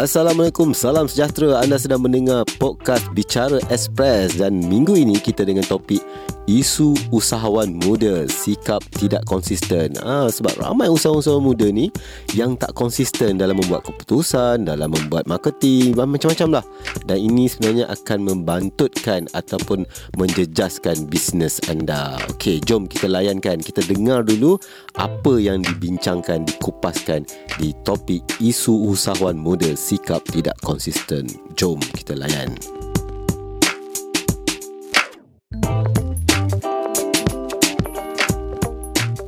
Assalamualaikum, salam sejahtera. Anda sedang mendengar podcast Bicara Express dan minggu ini kita dengan topik isu usahawan muda sikap tidak konsisten. Ah sebab ramai usahawan-usahawan muda ni yang tak konsisten dalam membuat keputusan, dalam membuat marketing, macam-macam lah. Dan ini sebenarnya akan membantutkan ataupun menjejaskan bisnes anda. Okey, jom kita layankan. Kita dengar dulu apa yang dibincangkan, dikupaskan di topik isu usahawan muda sikap tidak konsisten. Jom kita layan.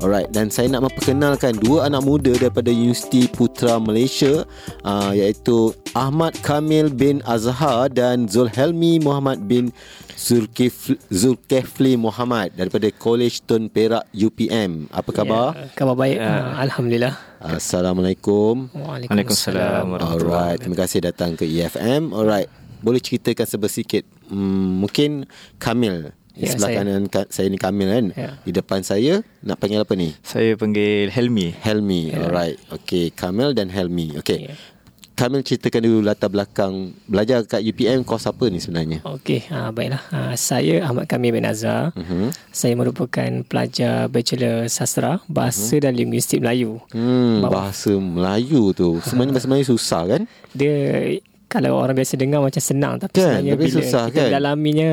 Alright dan saya nak memperkenalkan dua anak muda daripada Universiti Putra Malaysia uh, iaitu Ahmad Kamil bin Azhar dan Zulhelmi Muhammad bin Zulkifli, Zulkifli Muhammad daripada College Tun Perak UPM. Apa khabar? Ya, khabar baik. Uh, Alhamdulillah. Assalamualaikum. Waalaikumsalam. Alright, terima kasih datang ke EFM. Alright, boleh ceritakan sebesikit hmm, mungkin Kamil di ya, sebelah saya. kanan saya ni Kamil kan. Ya. Di depan saya nak panggil apa ni? Saya panggil Helmi. Helmi. Ya. Alright. Okay, Kamil dan Helmi. Okay. Ya. Kamil ceritakan dulu latar belakang belajar kat UPM kos apa ni sebenarnya? Okey, ha, baiklah. Ha, saya Ahmad Kamil bin Azhar. Uh-huh. Saya merupakan pelajar Bachelor Sastra Bahasa uh-huh. dan Linguistik Melayu. Hmm, bahasa Melayu tu. Sebenarnya bahasa Melayu susah kan? Dia kalau orang biasa dengar macam senang tapi kan, sebenarnya tapi bila susah, kita kan? dalaminya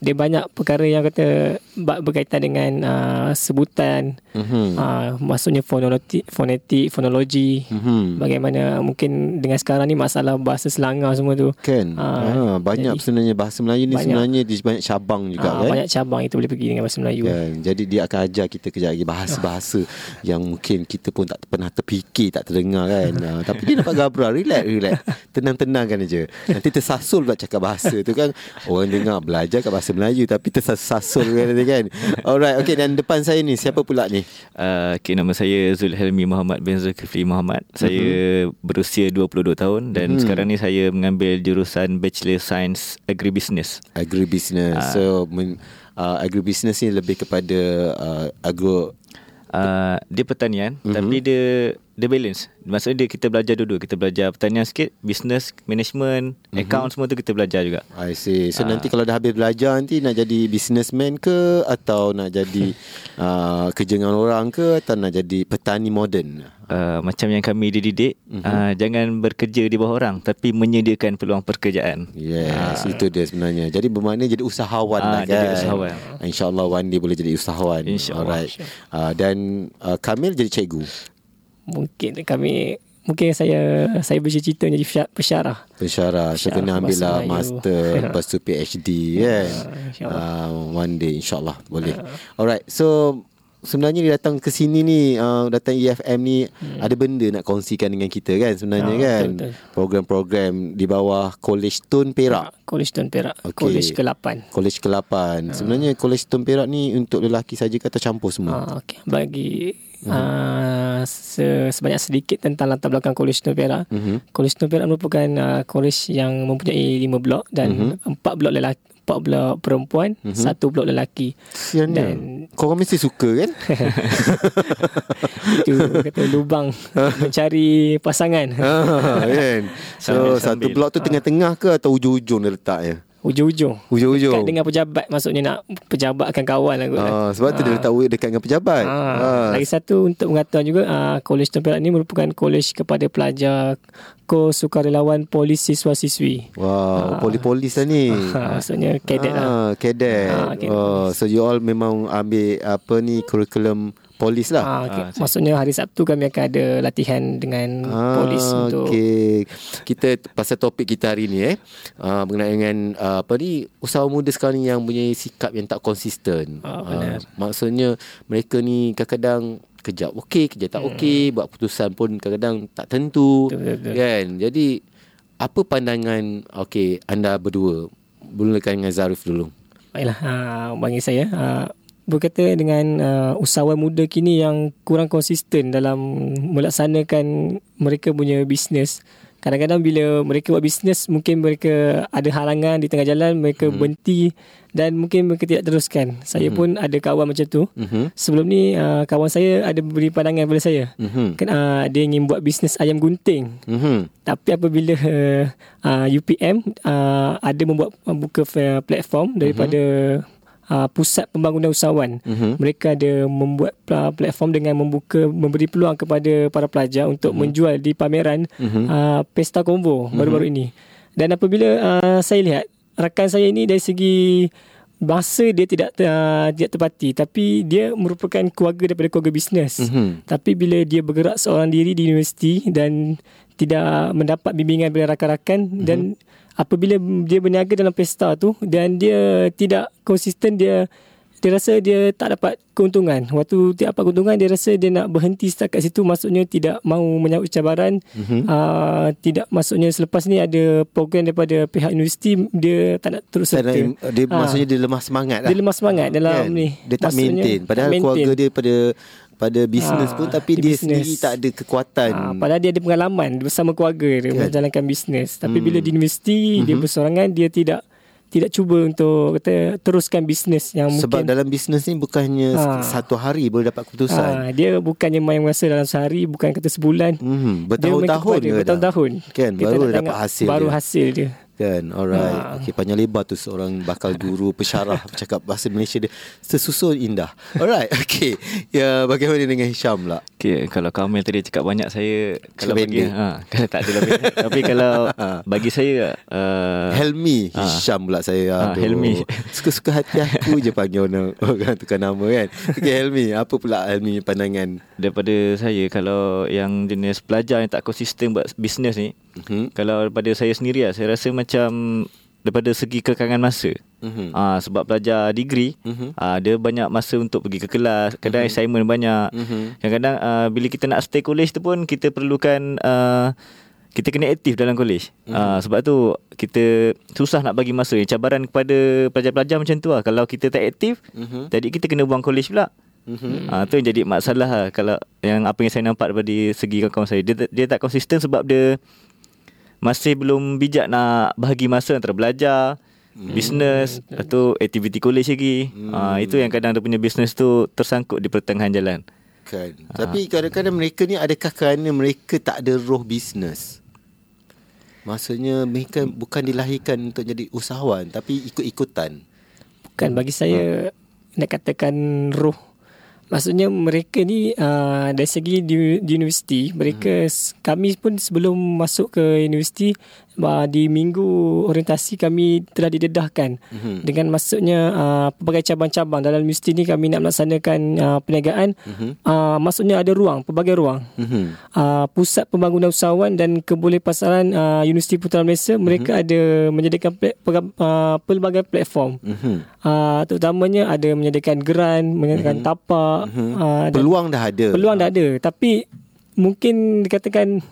dia banyak perkara yang kata berkaitan dengan uh, sebutan. Mm-hmm. uh, maksudnya fonologi fonetik fonologi. Mm-hmm. bagaimana mungkin dengan sekarang ni masalah bahasa Selangor semua tu. Kan? Uh, ha, banyak jadi, sebenarnya bahasa Melayu ni banyak, sebenarnya di banyak cabang juga uh, kan? banyak cabang itu boleh pergi dengan bahasa Melayu. Kan? Jadi dia akan ajar kita kejap lagi bahasa-bahasa uh. yang mungkin kita pun tak pernah terfikir tak terdengar kan? Uh, tapi dia dapat gabra relax relax. Tenang-tenang kan aja. Nanti tersasul pula cakap bahasa tu kan? Orang dengar belajar kat bahasa Melayu tapi tersasul kan kan. Alright, okay dan depan saya ni siapa pula ni? Uh, okay, nama saya Zulhelmi Muhammad bin Zulkifli Muhammad. Saya uh-huh. berusia 22 tahun dan uh-huh. sekarang ni saya mengambil jurusan Bachelor Science Agribusiness. Agribusiness. Uh, so men, uh, agribusiness ni lebih kepada uh, agro uh, dia pertanian uh-huh. tapi dia dia balance. Maksudnya dia kita belajar dulu. Kita belajar pertanian sikit, business, management, mm-hmm. account semua tu kita belajar juga. I see. So uh, nanti kalau dah habis belajar nanti nak jadi businessman ke atau nak jadi uh, kerja dengan orang ke atau nak jadi petani moden? Uh, macam yang kami dididik, mm-hmm. uh, jangan bekerja di bawah orang tapi menyediakan peluang pekerjaan. Yes, uh, itu dia sebenarnya. Jadi bermakna jadi usahawan uh, lah kan. Jadi usahawan. InsyaAllah one day boleh jadi usahawan. InsyaAllah. Alright. Uh, dan uh, Kamil jadi cikgu mungkin kami mungkin saya saya bercita-cita jadi pensyarah. Pensyarah. So kena ambil lah master lepas tu PhD kan. Yeah, uh, one day insyaAllah boleh. Yeah. Alright. So sebenarnya dia datang ke sini ni uh, datang EFM ni hmm. ada benda nak kongsikan dengan kita kan sebenarnya ya, kan. Betul, betul. Program-program di bawah College Tun Perak. Ya, College Tun Perak. Okay. College ke-8. College ke-8. Ya. Sebenarnya College Tun Perak ni untuk lelaki saja kata campur semua. Uh, okay. Bagi uh, se- sebanyak sedikit tentang latar belakang Perak. Uh-huh. College Tun Perak merupakan uh, college yang mempunyai lima blok dan uh-huh. 4 blok lelaki empat blok perempuan, uh-huh. satu blok lelaki. Sian dan kau orang mesti suka kan? Itu kata lubang mencari pasangan. Ah, kan. So satu blok tu tengah-tengah ke atau ujung-ujung dia letaknya? Ujung-ujung. Ujung-ujung. Dekat dengan pejabat Maksudnya nak Pejabatkan kawan lah ah, Sebab tu dia letak uh. dekat dengan pejabat. Ah. Ah. Lagi satu Untuk mengatakan juga uh, College Temperat ni Merupakan college kepada pelajar Ko sukarelawan Polis siswa-siswi Wow uh. Polis-polis lah ni. Maksudnya Cadet ah, lah Cadet. Ah, oh, So you all memang Ambil Apa ni Kurikulum polis lah. Ah, okay. ah, Maksudnya hari Sabtu kami akan ada latihan dengan ah, polis untuk okay. Kita pasal topik kita hari ni eh. Ah, mengenai dengan uh, apa ni usaha muda sekarang ni yang punya sikap yang tak konsisten. Ah, benar. Ah, maksudnya mereka ni kadang-kadang kejap okey, kejap tak hmm. okey, buat keputusan pun kadang-kadang tak tentu. Betul, betul. Kan? Jadi apa pandangan okey anda berdua? Mulakan dengan Zarif dulu. Baiklah, uh, bagi saya uh, berkata dengan uh, usahawan muda kini yang kurang konsisten dalam melaksanakan mereka punya bisnes kadang-kadang bila mereka buat bisnes mungkin mereka ada halangan di tengah jalan mereka hmm. berhenti dan mungkin mereka tidak teruskan saya hmm. pun ada kawan macam tu hmm. sebelum ni uh, kawan saya ada beri pandangan kepada saya hmm. kan, uh, dia ingin buat bisnes ayam gunting hmm. tapi apabila uh, UPM uh, ada membuat buka platform daripada hmm uh, pusat pembangunan usahawan. Uh-huh. Mereka ada membuat uh, platform dengan membuka memberi peluang kepada para pelajar untuk uh-huh. menjual di pameran uh-huh. uh, Pesta Konvo uh-huh. baru-baru ini. Dan apabila uh, saya lihat rakan saya ini dari segi masa dia tidak uh, tidak tepati tapi dia merupakan keluarga daripada keluarga bisnes. Uh-huh. Tapi bila dia bergerak seorang diri di universiti dan tidak mendapat bimbingan dari rakan-rakan uh-huh. dan apabila dia berniaga dalam pesta tu dan dia tidak konsisten dia dia rasa dia tak dapat keuntungan. Waktu tidak dapat keuntungan dia rasa dia nak berhenti setakat situ maksudnya tidak mahu menyambut cabaran. Mm-hmm. Uh, tidak maksudnya selepas ni ada program daripada pihak universiti dia tak nak terus serta. Dia ha. maksudnya dia lemah semangat lah. Dia lemah semangat dalam kan? ni. Dia tak maintain padahal maintain. keluarga dia pada pada bisnes ha, pun tapi dia business. sendiri tak ada kekuatan. Ha, padahal dia ada pengalaman bersama keluarga dia kan? menjalankan bisnes. Tapi hmm. bila di universiti hmm. dia mhm. bersorangan dia tidak tidak cuba untuk kata teruskan bisnes yang sebab mungkin dalam bisnes ni bukannya ha, satu hari boleh dapat keputusan. Ha, dia bukannya main masa dalam sehari bukan kata sebulan. Hmm, bertahun-tahun bertahun-tahun. Kan baru dapat hasil. Baru dia. hasil dia. Kan? Alright. Ha. Okay panjang lebar tu Seorang bakal guru Pesyarah Cakap bahasa Malaysia dia Sesusun indah. Alright Okay. Ya bagaimana dengan Hisham lah Okay Kalau Kamil tadi cakap banyak Saya Kalau bagi ha, Kalau tak ada lebih Tapi kalau ha. Bagi saya uh, Helmi ha. Hisham pula saya. Ha, Helmi. Suka-suka hati aku je panggil orang, orang tukar nama kan. Okay Helmi Apa pula Helmi pandangan? Daripada saya Kalau yang jenis pelajar Yang tak konsisten buat bisnes ni uh-huh. Kalau daripada saya sendiri lah Saya rasa macam daripada segi kekangan masa. Uh-huh. Uh, sebab pelajar degree, uh-huh. uh, dia banyak masa untuk pergi ke kelas, kadang uh-huh. assignment banyak. Uh-huh. Kadang-kadang uh, bila kita nak stay college tu pun kita perlukan uh, kita kena aktif dalam college. Uh-huh. Uh, sebab tu kita susah nak bagi masa. Cabaran kepada pelajar-pelajar macam tu lah. Kalau kita tak aktif, uh-huh. jadi kita kena buang college pula. Uh-huh. Uh, tu yang jadi masalah lah. Kalau yang apa yang saya nampak daripada segi kawan-kawan saya. Dia, dia tak konsisten sebab dia masih belum bijak nak bahagi masa antara belajar, hmm. bisnes atau aktiviti college lagi. Hmm. Uh, itu yang kadang dia punya bisnes tu tersangkut di pertengahan jalan. Kan. Uh. Tapi kadang-kadang mereka ni adakah kerana mereka tak ada roh bisnes? Maksudnya mereka bukan dilahirkan untuk jadi usahawan tapi ikut-ikutan. Bukan bagi saya uh. nak katakan roh Maksudnya mereka ni uh, dari segi di, di universiti mereka hmm. kami pun sebelum masuk ke universiti uh, di minggu orientasi kami telah didedahkan hmm. dengan masuknya uh, pelbagai cabang-cabang dalam universiti ni kami nak melaksanakan uh, perniagaan hmm. uh, maksudnya ada ruang pelbagai ruang hmm. uh, pusat pembangunan usahawan dan keboleh pasaran uh, Universiti Putra Malaysia mereka hmm. ada menyediakan ple- uh, pelbagai platform hmm. uh, terutamanya ada menyediakan grant menyediakan hmm. tapak mm-hmm. uh, peluang dah ada peluang dah ada tapi mungkin dikatakan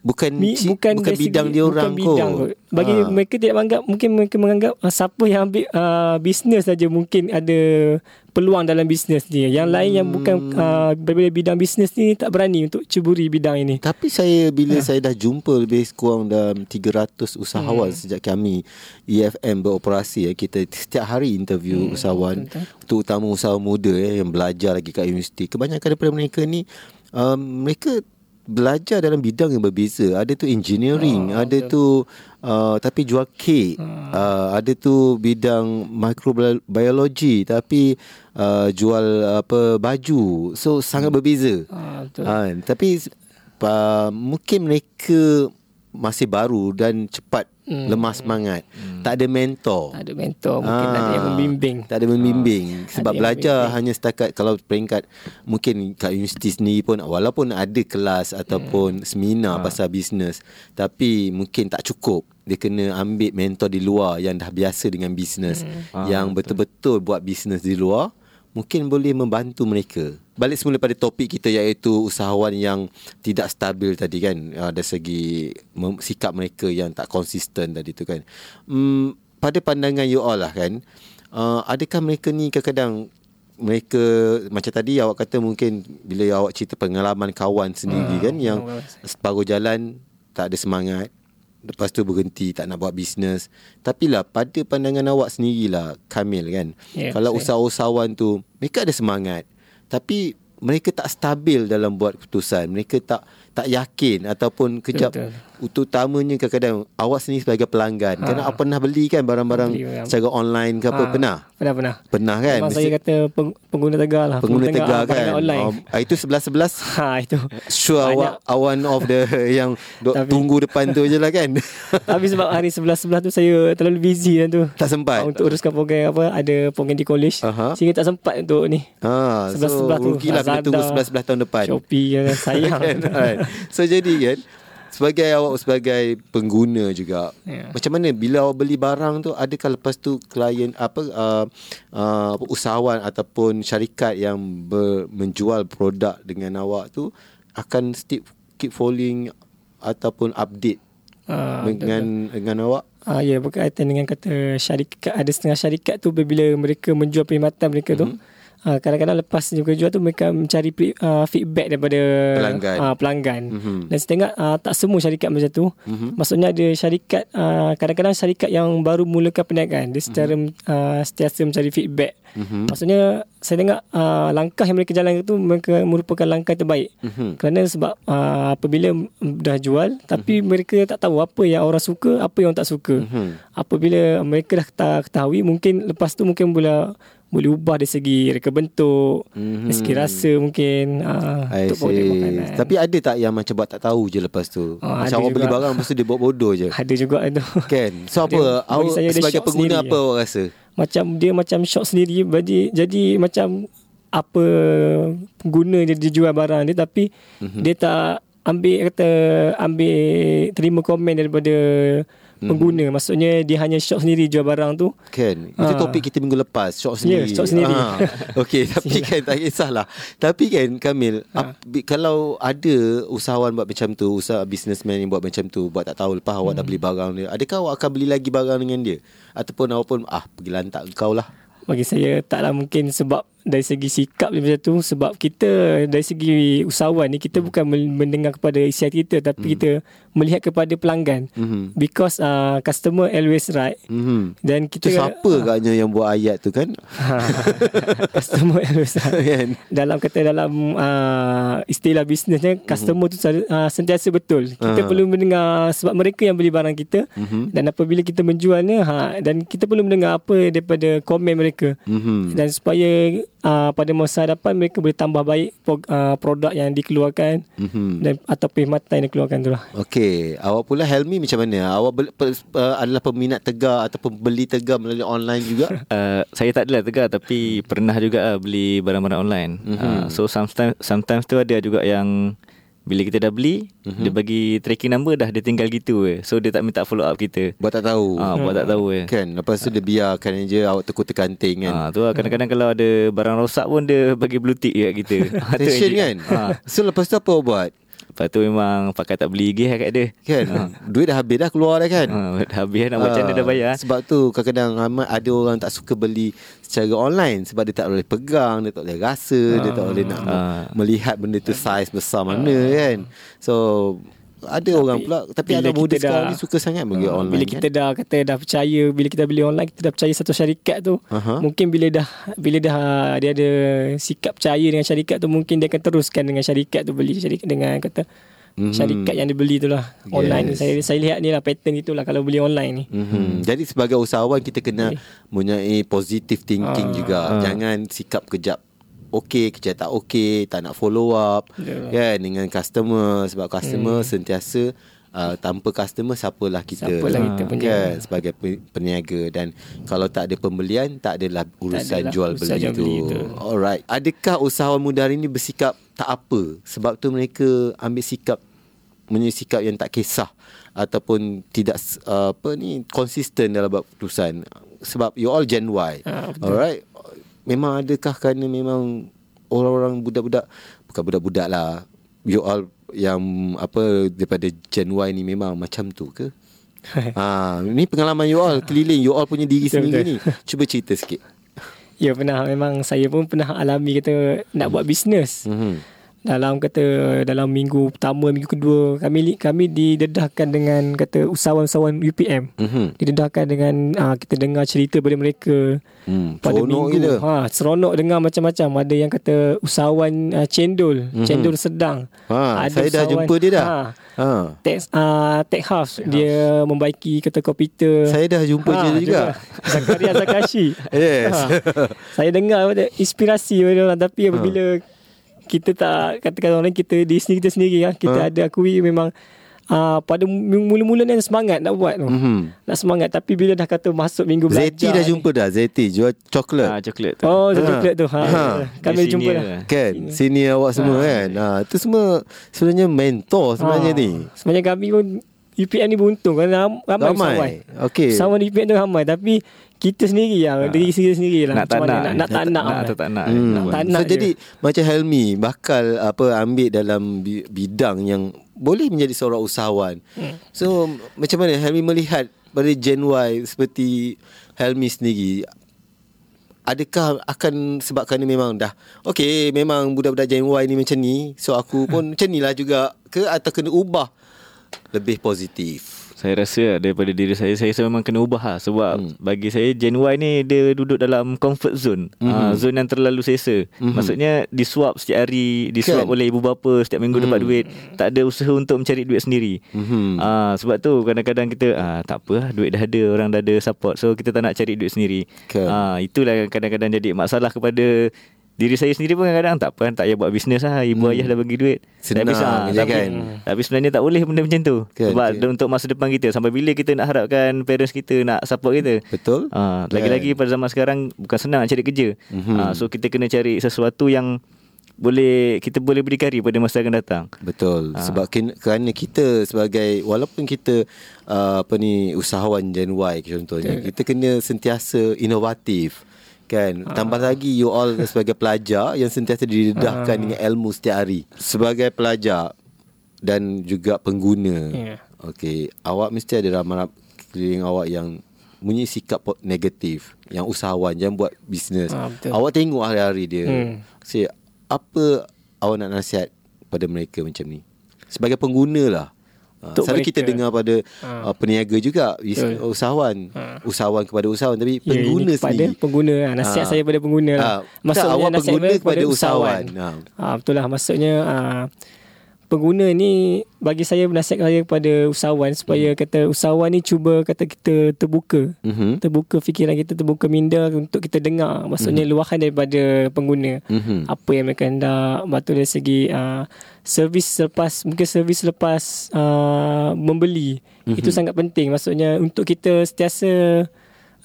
bukan Mi, bukan, bukan bidang dia orang bukan bidang kot. Bagi ha. mereka tidak menganggap mungkin mereka menganggap uh, siapa yang ambil uh, bisnes saja mungkin ada peluang dalam bisnes dia. Yang hmm. lain yang bukan uh, berbeza bidang bisnes ni tak berani untuk ceburi bidang ini. Tapi saya bila ha. saya dah jumpa lebih kurang dalam 300 usahawan hmm. sejak kami EFM beroperasi ya kita setiap hari interview hmm. usahawan terutama usahawan muda ya, yang belajar lagi kat universiti. Kebanyakan daripada mereka ni um, mereka belajar dalam bidang yang berbeza. Ada tu engineering, oh, ada betul. tu uh, tapi jual kek. Hmm. Uh, ada tu bidang microbiology tapi uh, jual apa baju. So sangat hmm. berbeza. Oh, uh, tapi uh, mungkin mereka masih baru dan cepat hmm. lemah semangat. Hmm. Tak ada mentor. Tak ada mentor, mungkin ha, tak ada yang membimbing. Tak ada membimbing ha, sebab belajar membimbing. hanya setakat kalau peringkat mungkin kat universiti sendiri pun walaupun ada kelas ataupun hmm. seminar ha. pasal bisnes tapi mungkin tak cukup. Dia kena ambil mentor di luar yang dah biasa dengan bisnes hmm. yang ha, betul-betul buat bisnes di luar mungkin boleh membantu mereka. Balik semula pada topik kita iaitu usahawan yang tidak stabil tadi kan ah, dari segi sikap mereka yang tak konsisten tadi tu kan. Hmm, pada pandangan you all lah kan, uh, adakah mereka ni kadang-kadang mereka macam tadi awak kata mungkin bila awak cerita pengalaman kawan sendiri uh, kan yang separuh jalan tak ada semangat Lepas tu berhenti tak nak buat bisnes Tapi lah pada pandangan awak sendirilah Kamil kan? Yeah, Kalau usahawan tu Mereka ada semangat. Tapi mereka tak stabil dalam buat keputusan. Mereka tak tak yakin ataupun kejap Betul. Utamanya kadang-kadang awak sendiri sebagai pelanggan. Ha. kerana awak pernah beli kan barang-barang beli, secara online ke apa? Ha. pernah? Pernah pernah. Pernah kan? Memang saya kata pengguna tegar lah. Pengguna, pengguna tegar, tegar kan? online. Oh, itu sebelas-sebelas? Ha itu. Sure awak one of the yang tapi, tunggu depan tu je lah kan? Tapi sebab hari sebelas-sebelas tu saya terlalu busy kan tu. Tak sempat? Untuk uruskan program apa ada program di college. Uh-huh. sehingga tak sempat untuk ni. Ha, sebelas-sebelas so, tu. rugilah kena tunggu sebelas-sebelas tahun depan. Shopee yang sayang. Kan? So jadi kan sebagai awak sebagai pengguna juga yeah. macam mana bila awak beli barang tu adakah lepas tu klien apa uh, uh, usahawan ataupun syarikat yang ber, menjual produk dengan awak tu akan still keep following ataupun update uh, dengan betul. dengan awak Ah ya berkaitan dengan kata syarikat ada setengah syarikat tu bila mereka menjual perkhidmatan mereka mm-hmm. tu Uh, kadang-kadang lepas mereka jual tu mereka mencari uh, feedback daripada pelanggan, uh, pelanggan. Mm-hmm. dan setengah uh, tak semua syarikat macam tu mm-hmm. maksudnya ada syarikat uh, kadang-kadang syarikat yang baru mulakan perniagaan dia secara mm-hmm. uh, setiasa mencari feedback mm-hmm. maksudnya saya dengar uh, langkah yang mereka jalan itu mereka merupakan langkah terbaik mm-hmm. kerana sebab uh, apabila dah jual tapi mm-hmm. mereka tak tahu apa yang orang suka apa yang tak suka mm-hmm. apabila mereka dah ketahui mungkin lepas tu mungkin boleh boleh ubah dari segi reka bentuk, mm-hmm. dari segi rasa mungkin uh, untuk makanan. Tapi ada tak yang macam buat tak tahu je lepas tu? Oh, macam orang beli barang mesti dia buat bodoh je. Ada juga itu. Kan? So apa? Awak sebagai pengguna apa awak rasa? Macam dia macam shock sendiri jadi jadi macam apa guna dia, dia jual barang dia tapi mm-hmm. dia tak ambil kata ambil terima komen daripada hmm. pengguna maksudnya dia hanya shop sendiri jual barang tu kan itu ha. topik kita minggu lepas shop sendiri yeah, shop sendiri ha. okey tapi kan tak kisahlah tapi kan Kamil ha. ap, kalau ada usahawan buat macam tu usaha businessman yang buat macam tu buat tak tahu lepas hmm. awak dah beli barang dia adakah awak akan beli lagi barang dengan dia ataupun awak pun ah pergi lantak kau lah bagi saya taklah mungkin sebab dari segi sikap macam tu sebab kita dari segi usahawan ni kita bukan mendengar kepada isi hati kita tapi mm. kita melihat kepada pelanggan mm-hmm. because uh, customer always right mm-hmm. dan kita tu siapa uh, agaknya yang buat ayat tu kan customer always right kan? dalam kata dalam uh, istilah bisnesnya customer mm-hmm. tu uh, sentiasa betul kita uh. perlu mendengar sebab mereka yang beli barang kita mm-hmm. dan apabila kita menjualnya ha, dan kita perlu mendengar apa daripada komen mereka mm-hmm. dan supaya uh, pada masa hadapan mereka boleh tambah baik uh, produk yang dikeluarkan mm-hmm. dan atau perkhidmatan yang dikeluarkan tu lah. Okey, awak pula Helmi macam mana? Awak be- pe- uh, adalah peminat tegar ataupun beli tegar melalui online juga? uh, saya tak adalah tegar tapi pernah juga uh, beli barang-barang online. Mm-hmm. Uh, so sometimes sometimes tu ada juga yang bila kita dah beli mm-hmm. Dia bagi tracking number dah Dia tinggal gitu eh. So dia tak minta follow up kita Buat tak tahu ha, Buat tak tahu eh. Kan Lepas tu dia biarkan je Awak tekuk tekanting kan ha, tu lah, Kadang-kadang kalau ada Barang rosak pun Dia bagi blue tick kat kita Tension kan ha. So lepas tu apa buat Lepas tu memang pakai tak beli gih kat dia. Kan? Ha. Duit dah habis dah keluar dah kan? Ha, dah habis nak macam mana dah bayar. Sebab tu kadang-kadang ada orang tak suka beli secara online sebab dia tak boleh pegang, dia tak boleh rasa, ha. dia tak boleh nak ha. melihat benda tu saiz besar mana ha. kan. So ada tapi, orang pula tapi ada muda sekarang ni suka sangat pergi uh, online bila kita kan? dah kata dah percaya bila kita beli online kita dah percaya satu syarikat tu uh-huh. mungkin bila dah bila dah dia ada sikap percaya dengan syarikat tu mungkin dia akan teruskan dengan syarikat tu beli syarikat dengan kata mm-hmm. syarikat yang dibeli tu lah online yes. saya saya lihat ni lah pattern itulah kalau beli online ni mm-hmm. jadi sebagai usahawan kita kena okay. mempunyai positive thinking uh, juga uh. jangan sikap kejap okey kerja tak okey tak nak follow up yeah. kan dengan customer. Sebab customer hmm. sentiasa uh, tanpa customer siapalah kita? Siapalah kita punya kan sebagai peniaga. Dan kalau tak ada pembelian tak adalah urusan adalah jual beli itu. itu alright. Adakah usahawan muda hari ini bersikap tak apa? Sebab tu mereka ambil sikap menyikap sikap yang tak kisah ataupun tidak uh, apa ni konsisten dalam buat keputusan. Sebab you all gen Y. Uh, alright memang adakah kerana memang orang-orang budak-budak bukan budak-budak lah you all yang apa daripada Gen Y ni memang macam tu ke? ha, ni pengalaman you all keliling you all punya diri sendiri ni. Cuba cerita sikit. Ya pernah memang saya pun pernah alami kata nak buat bisnes. Mm-hmm. Dalam kata dalam minggu pertama minggu kedua kami kami didedahkan dengan kata usahawan-usahawan UPM mm-hmm. didedahkan dengan uh, kita dengar cerita daripada mereka mm, pada minggu. kita. ha seronok dengar macam-macam. Ada yang kata usahawan uh, cendol. Mm-hmm. cendol sedang. Ha ada saya dah jumpa dia dah. Ha, ha. tech uh, tech house. Tech dia house. membaiki kata komputer. Saya dah jumpa ha, dia juga, juga. Zakaria Zakashi. Yes. Ha. saya dengar inspirasi orang. Tapi apabila ha kita tak katakan orang lain kita di sini kita sendiri ya kita ha? ada akui memang uh, pada mula-mula ni semangat nak buat tu. Mm-hmm. Nak semangat tapi bila dah kata masuk minggu belajar. Zeti dah jumpa dah. Zeti jual coklat. Ah coklat tu. Oh, ha. coklat tu. Ha. ha. Kami jumpa dah. Kan? Sini awak semua ha. kan. Ha tu semua sebenarnya mentor sebenarnya ha. ni. Sebenarnya kami pun UPN ni beruntung kerana ramai, ramai. Okey. Sama di UPN tu ramai tapi kita sendiri lah ha. diri sendiri sendiri lah nak tak nak. nak, tak nak nak tak nak, hmm. nak, tak nak so, jadi macam Helmi bakal apa ambil dalam bidang yang boleh menjadi seorang usahawan. Hmm. so macam mana Helmi melihat pada Gen Y seperti Helmi sendiri? Adakah akan sebabkan memang dah okey memang budak-budak Gen Y ni macam ni so aku pun macam ni lah juga ke atau kena ubah lebih positif saya rasa daripada diri saya saya rasa memang kena ubah lah sebab hmm. bagi saya Gen Y ni dia duduk dalam comfort zone hmm. uh, zone yang terlalu selesa hmm. maksudnya disuap setiap hari disuap kan? oleh ibu bapa setiap minggu hmm. dapat duit tak ada usaha untuk mencari duit sendiri hmm. uh, sebab tu kadang-kadang kita uh, tak apa lah, duit dah ada orang dah ada support so kita tak nak cari duit sendiri kan? uh, itulah kadang-kadang jadi masalah kepada diri saya sendiri pun kadang-kadang tak apa tak payah buat bisnes lah ibu hmm. ayah dah bagi duit senang tapi, je tapi, kan tapi sebenarnya tak boleh benda macam tu kan, sebab kan. untuk masa depan kita sampai bila kita nak harapkan parents kita nak support kita betul ha, lagi-lagi pada zaman sekarang bukan senang nak cari kerja mm-hmm. ha, so kita kena cari sesuatu yang boleh kita boleh berdikari pada masa akan datang. Betul. Ha. Sebab kerana kita sebagai walaupun kita uh, apa ni usahawan Gen Y contohnya, okay. kita kena sentiasa inovatif kan uh. tambah lagi you all sebagai pelajar yang sentiasa didedahkan uh. dengan ilmu setiap hari sebagai pelajar dan juga pengguna yeah. okey awak mesti ada ramai keliling awak yang punya sikap negatif yang usahawan yang buat bisnes uh, awak tengok hari-hari dia hmm. say apa awak nak nasihat pada mereka macam ni sebagai pengguna lah untuk Selalu kita dengar pada ha. uh, peniaga juga Betul. usahawan ha. usahawan kepada usahawan tapi ya, pengguna kepada sendiri pengguna ha. nasihat ha. saya pada pengguna lah. Ha. maksudnya awak pengguna kepada usahawan, usahawan. Ha. ha betul lah maksudnya uh, pengguna ni bagi saya nasihat saya kepada usahawan supaya hmm. kata usahawan ni cuba kata kita terbuka hmm. terbuka fikiran kita terbuka minda untuk kita dengar maksudnya hmm. luahan daripada pengguna hmm. apa yang mereka hendak betul dari segi uh, servis selepas mungkin servis selepas uh, membeli hmm. itu sangat penting maksudnya untuk kita sentiasa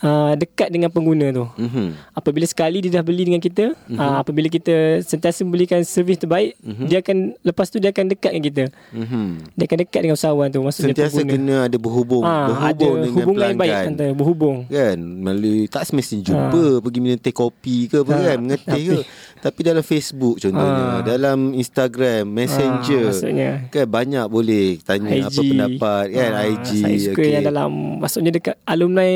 uh, dekat dengan pengguna tu. Mm-hmm. Apabila sekali dia dah beli dengan kita, mm-hmm. uh, apabila kita sentiasa memberikan servis terbaik, mm-hmm. dia akan lepas tu dia akan dekat dengan kita. Mm-hmm. Dia akan dekat dengan usahawan tu maksudnya sentiasa pengguna. kena ada berhubung, uh, berhubung ada dengan hubungan pelanggan. baik antara berhubung. Kan? Melalui tak semestinya jumpa uh. pergi minum teh kopi ke apa uh. kan, mengetih ke. Tapi dalam Facebook contohnya, uh. dalam Instagram, Messenger, uh, kan banyak boleh tanya IG. apa pendapat kan. IG. Saya suka okay. yang dalam maksudnya dekat alumni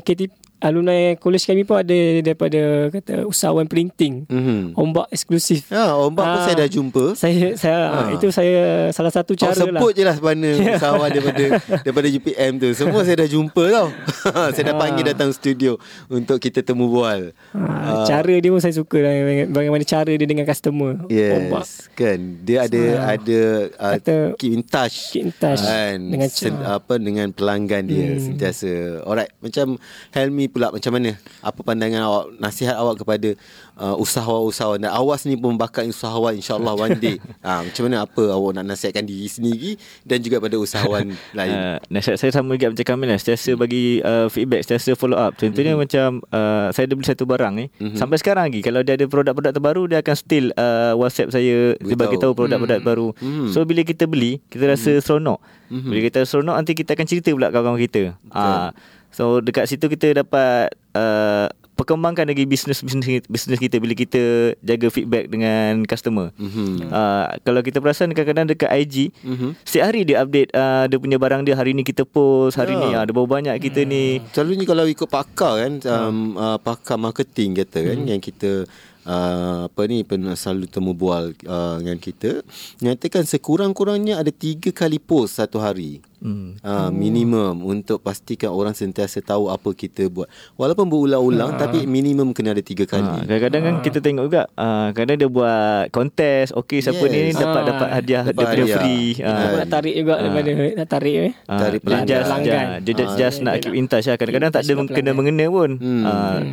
KT alumni college kami pun ada daripada kata usahawan printing. Mm-hmm. ombak eksklusif. Ha ombak ha, pun saya dah jumpa. Saya saya ha. itu saya salah satu cara oh, sebut lah. sebut je lah sebenarnya usahawan daripada daripada UPM tu. Semua saya dah jumpa tau. Saya dah panggil datang studio untuk kita temu bual. Ha, ha. cara dia pun saya suka lah. Bagaimana cara dia dengan customer. Yes ombak. kan? Dia ada ha. ada uh, Kata, keep in touch. keep in touch kan? dengan sen, apa dengan pelanggan dia hmm. sentiasa. Alright macam Helmi pula macam mana? Apa pandangan awak, nasihat awak kepada uh, usahawan-usahawan dan awak sendiri pun bakal usahawan insyaAllah one day. ha, macam mana apa awak nak nasihatkan diri sendiri dan juga pada usahawan lain? Uh, nasihat saya sama juga macam Kamil lah. Setiasa bagi uh, feedback, setiasa follow up. Contohnya mm-hmm. macam uh, saya ada beli satu barang ni. Mm-hmm. Sampai sekarang lagi kalau dia ada produk-produk terbaru dia akan still uh, WhatsApp saya dia bagi tahu produk-produk mm-hmm. baru. Mm-hmm. So bila kita beli, kita rasa mm-hmm. seronok. Mm-hmm. Bila kita seronok nanti kita akan cerita pula kawan-kawan kita. Ah uh, So dekat situ kita dapat uh, perkembangkan lagi bisnes bisnes kita bila kita jaga feedback dengan customer. Mm-hmm. Uh, kalau kita perasan kadang-kadang dekat IG, mm-hmm. setiap hari dia update uh, dia punya barang dia hari ni kita post, hari yeah. ni uh, ada berapa banyak kita mm. ni. Selalunya kalau ikut pakar kan um, uh, pakar marketing kata kan mm. yang kita uh, apa ni pernah selalu temu bual uh, dengan kita nyatakan sekurang-kurangnya ada tiga kali post satu hari Hmm. Uh, minimum untuk pastikan orang sentiasa tahu apa kita buat. Walaupun berulang-ulang ha. tapi minimum kena ada tiga kali. Ha. Kadang-kadang ha. kan kita tengok juga uh, kadang dia buat kontes, okey siapa yes. ni dapat ha. dapat hadiah dapat dia hadiah. free. Ha. Nak tarik juga ha. daripada nak tarik eh. Ha. Tarik pelanggan. Just, pelanggan. Just, just, just ha. nak keep in touch lah. Kadang-kadang tak ada kena mengena pun. Hmm. Ha.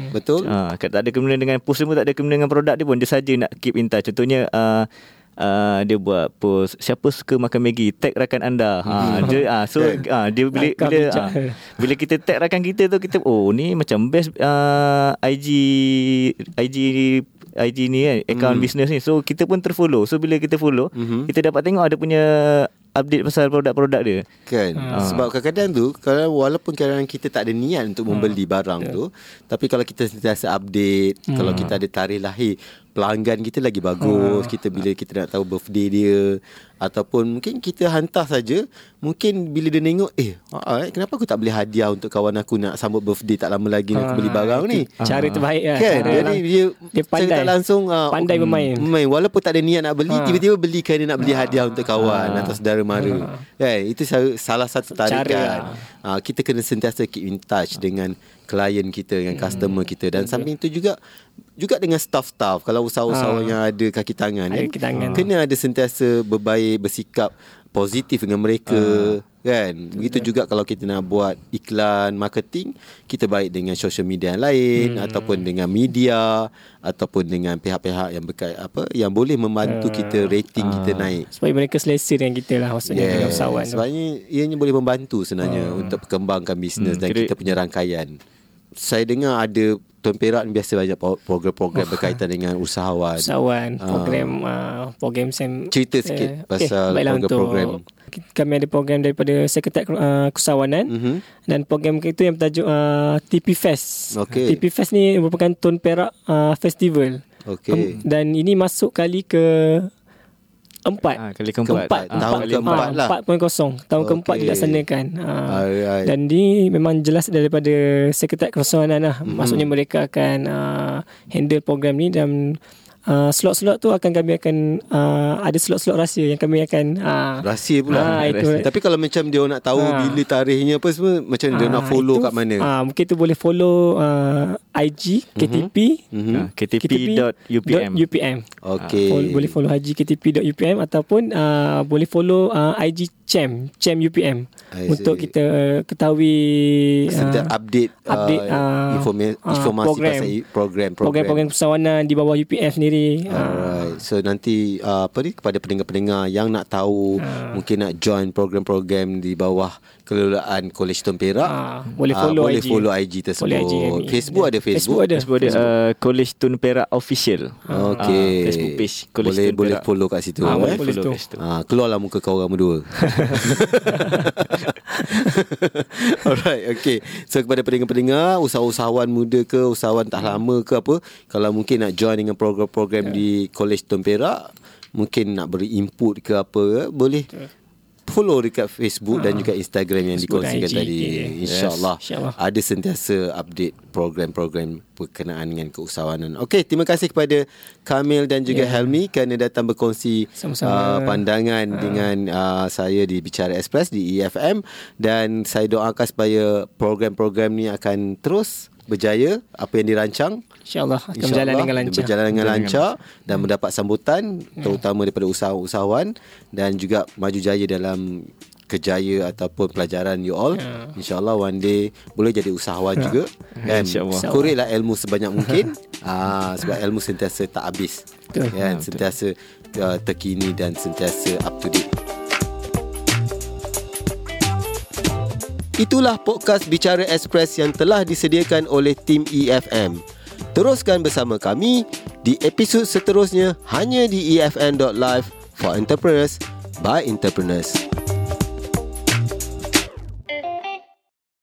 Betul. Ha. Tak ada kena dengan post pun tak ada kena dengan produk dia pun. Dia saja nak keep in touch. Contohnya uh, uh, dia buat post siapa suka makan Maggi tag rakan anda ha hmm. dia uh, so uh, dia bila bila uh, bila kita tag rakan kita tu kita oh ni macam best uh, IG IG IG ni kan account hmm. business ni so kita pun terfollow so bila kita follow hmm. kita dapat tengok ada punya update pasal produk-produk dia. Kan. Ha. Sebab kadang-kadang tu kalau walaupun kadang kita tak ada niat untuk membeli barang yeah. tu, tapi kalau kita sentiasa update, hmm. kalau kita ada tarikh lahir pelanggan kita lagi bagus uh. kita bila kita nak tahu birthday dia ataupun mungkin kita hantar saja mungkin bila dia tengok eh uh, kenapa aku tak beli hadiah untuk kawan aku nak sambut birthday tak lama lagi uh. nak beli barang ni cara uh. terbaik lah kan uh. jadi dia dia pandai tak langsung uh, pandai um, bermain main walaupun tak ada niat nak beli uh. tiba-tiba beli kerana nak beli uh. hadiah untuk kawan uh. atau saudara mara uh. kan itu salah satu tarikan uh, kita kena sentiasa keep in touch dengan klien kita dengan customer kita dan samping itu juga juga dengan staff-staff kalau usahawan-usahawan ha. yang ada kaki tangan, ada kaki tangan kena ada sentiasa berbaik bersikap positif dengan mereka ha. kan begitu juga kalau kita nak buat iklan marketing kita baik dengan social media yang lain hmm. ataupun dengan media ataupun dengan pihak-pihak yang berkait apa yang boleh membantu ha. kita rating ha. kita naik supaya mereka selesa dengan kita lah maksudnya yeah. dengan usahawan sebabnya ianya boleh membantu sebenarnya ha. untuk perkembangkan bisnes hmm. dan Kira, kita punya rangkaian saya dengar ada Tuan Perak ni biasa banyak program-program oh. berkaitan dengan usahawan. Usahawan, uh, program uh, program sem cerita sikit uh, pasal okay, program-program. Kami ada program daripada Sekretariat uh, Kesawanan uh-huh. dan program itu yang bertajuk uh, TP Fest. Okay. TP Fest ni merupakan Tuan Perak uh, Festival. Okay. Um, dan ini masuk kali ke Empat ha, Kali keempat, keempat. Ha, Tahun keempat lah Empat point kosong Tahun okay. keempat dilaksanakan ha. Dan ni memang jelas daripada Sekretariat Kerosawanan lah mm-hmm. Maksudnya mereka akan uh, Handle program ni Dan uh, slot-slot tu akan kami akan uh, ada slot-slot rahsia yang kami akan uh, rahsia pula. Uh, itu. Tapi kalau macam dia nak tahu uh, bila tarikhnya apa semua macam uh, dia nak follow itu, kat mana? Uh, mungkin tu boleh follow uh, IG KTP mm-hmm. uh, ktp.upm UPM. Okey. Uh, boleh follow IG ktp.upm ataupun uh, boleh follow uh, IG Chem Chem UPM untuk kita ketahui uh, update update uh, uh, informasi, uh, informasi program, pasal program program program persawanan di bawah UPM sendiri alright uh. so nanti uh, apa ni kepada pendengar-pendengar yang nak tahu uh. mungkin nak join program-program di bawah kelolaan Kolej Tun Perak. Uh, boleh follow uh, boleh IG. follow IG tersebut. Boleh IG Facebook ada Facebook? Facebook ada Facebook ada. Uh, Kolej Tun Perak official. Okey. Uh, Facebook page Kolej boleh boleh follow kat situ. Uh, eh? boleh follow kat situ. uh, keluarlah muka kau orang berdua. Alright, okay. So kepada pendengar-pendengar, usahawan muda ke, usahawan tak lama ke apa, kalau mungkin nak join dengan program-program yeah. di College Tun Perak, mungkin nak beri input ke apa, boleh follow dekat Facebook ha. dan juga Instagram yang Facebook dikongsikan tadi. InsyaAllah yes. ada sentiasa update program-program berkenaan dengan keusahawanan. Okey, terima kasih kepada Kamil dan juga yeah. Helmi kerana datang berkongsi uh, pandangan ha. dengan uh, saya di Bicara Express di EFM dan saya doakan supaya program-program ni akan terus berjaya apa yang dirancang insyaallah akan insya berjalan dengan lancar. berjalan dengan lancar dan hmm. mendapat sambutan hmm. terutama daripada usahawan dan juga maju jaya dalam kejaya ataupun pelajaran you all. Yeah. insyaallah one day boleh jadi usahawan yeah. juga. Kan kuritlah ilmu sebanyak mungkin. Ah sebab ilmu sentiasa tak habis. Kan? Sentiasa uh, terkini dan sentiasa up to date Itulah podcast Bicara Express yang telah disediakan oleh tim EFM. Teruskan bersama kami di episod seterusnya hanya di efm.live for entrepreneurs by entrepreneurs.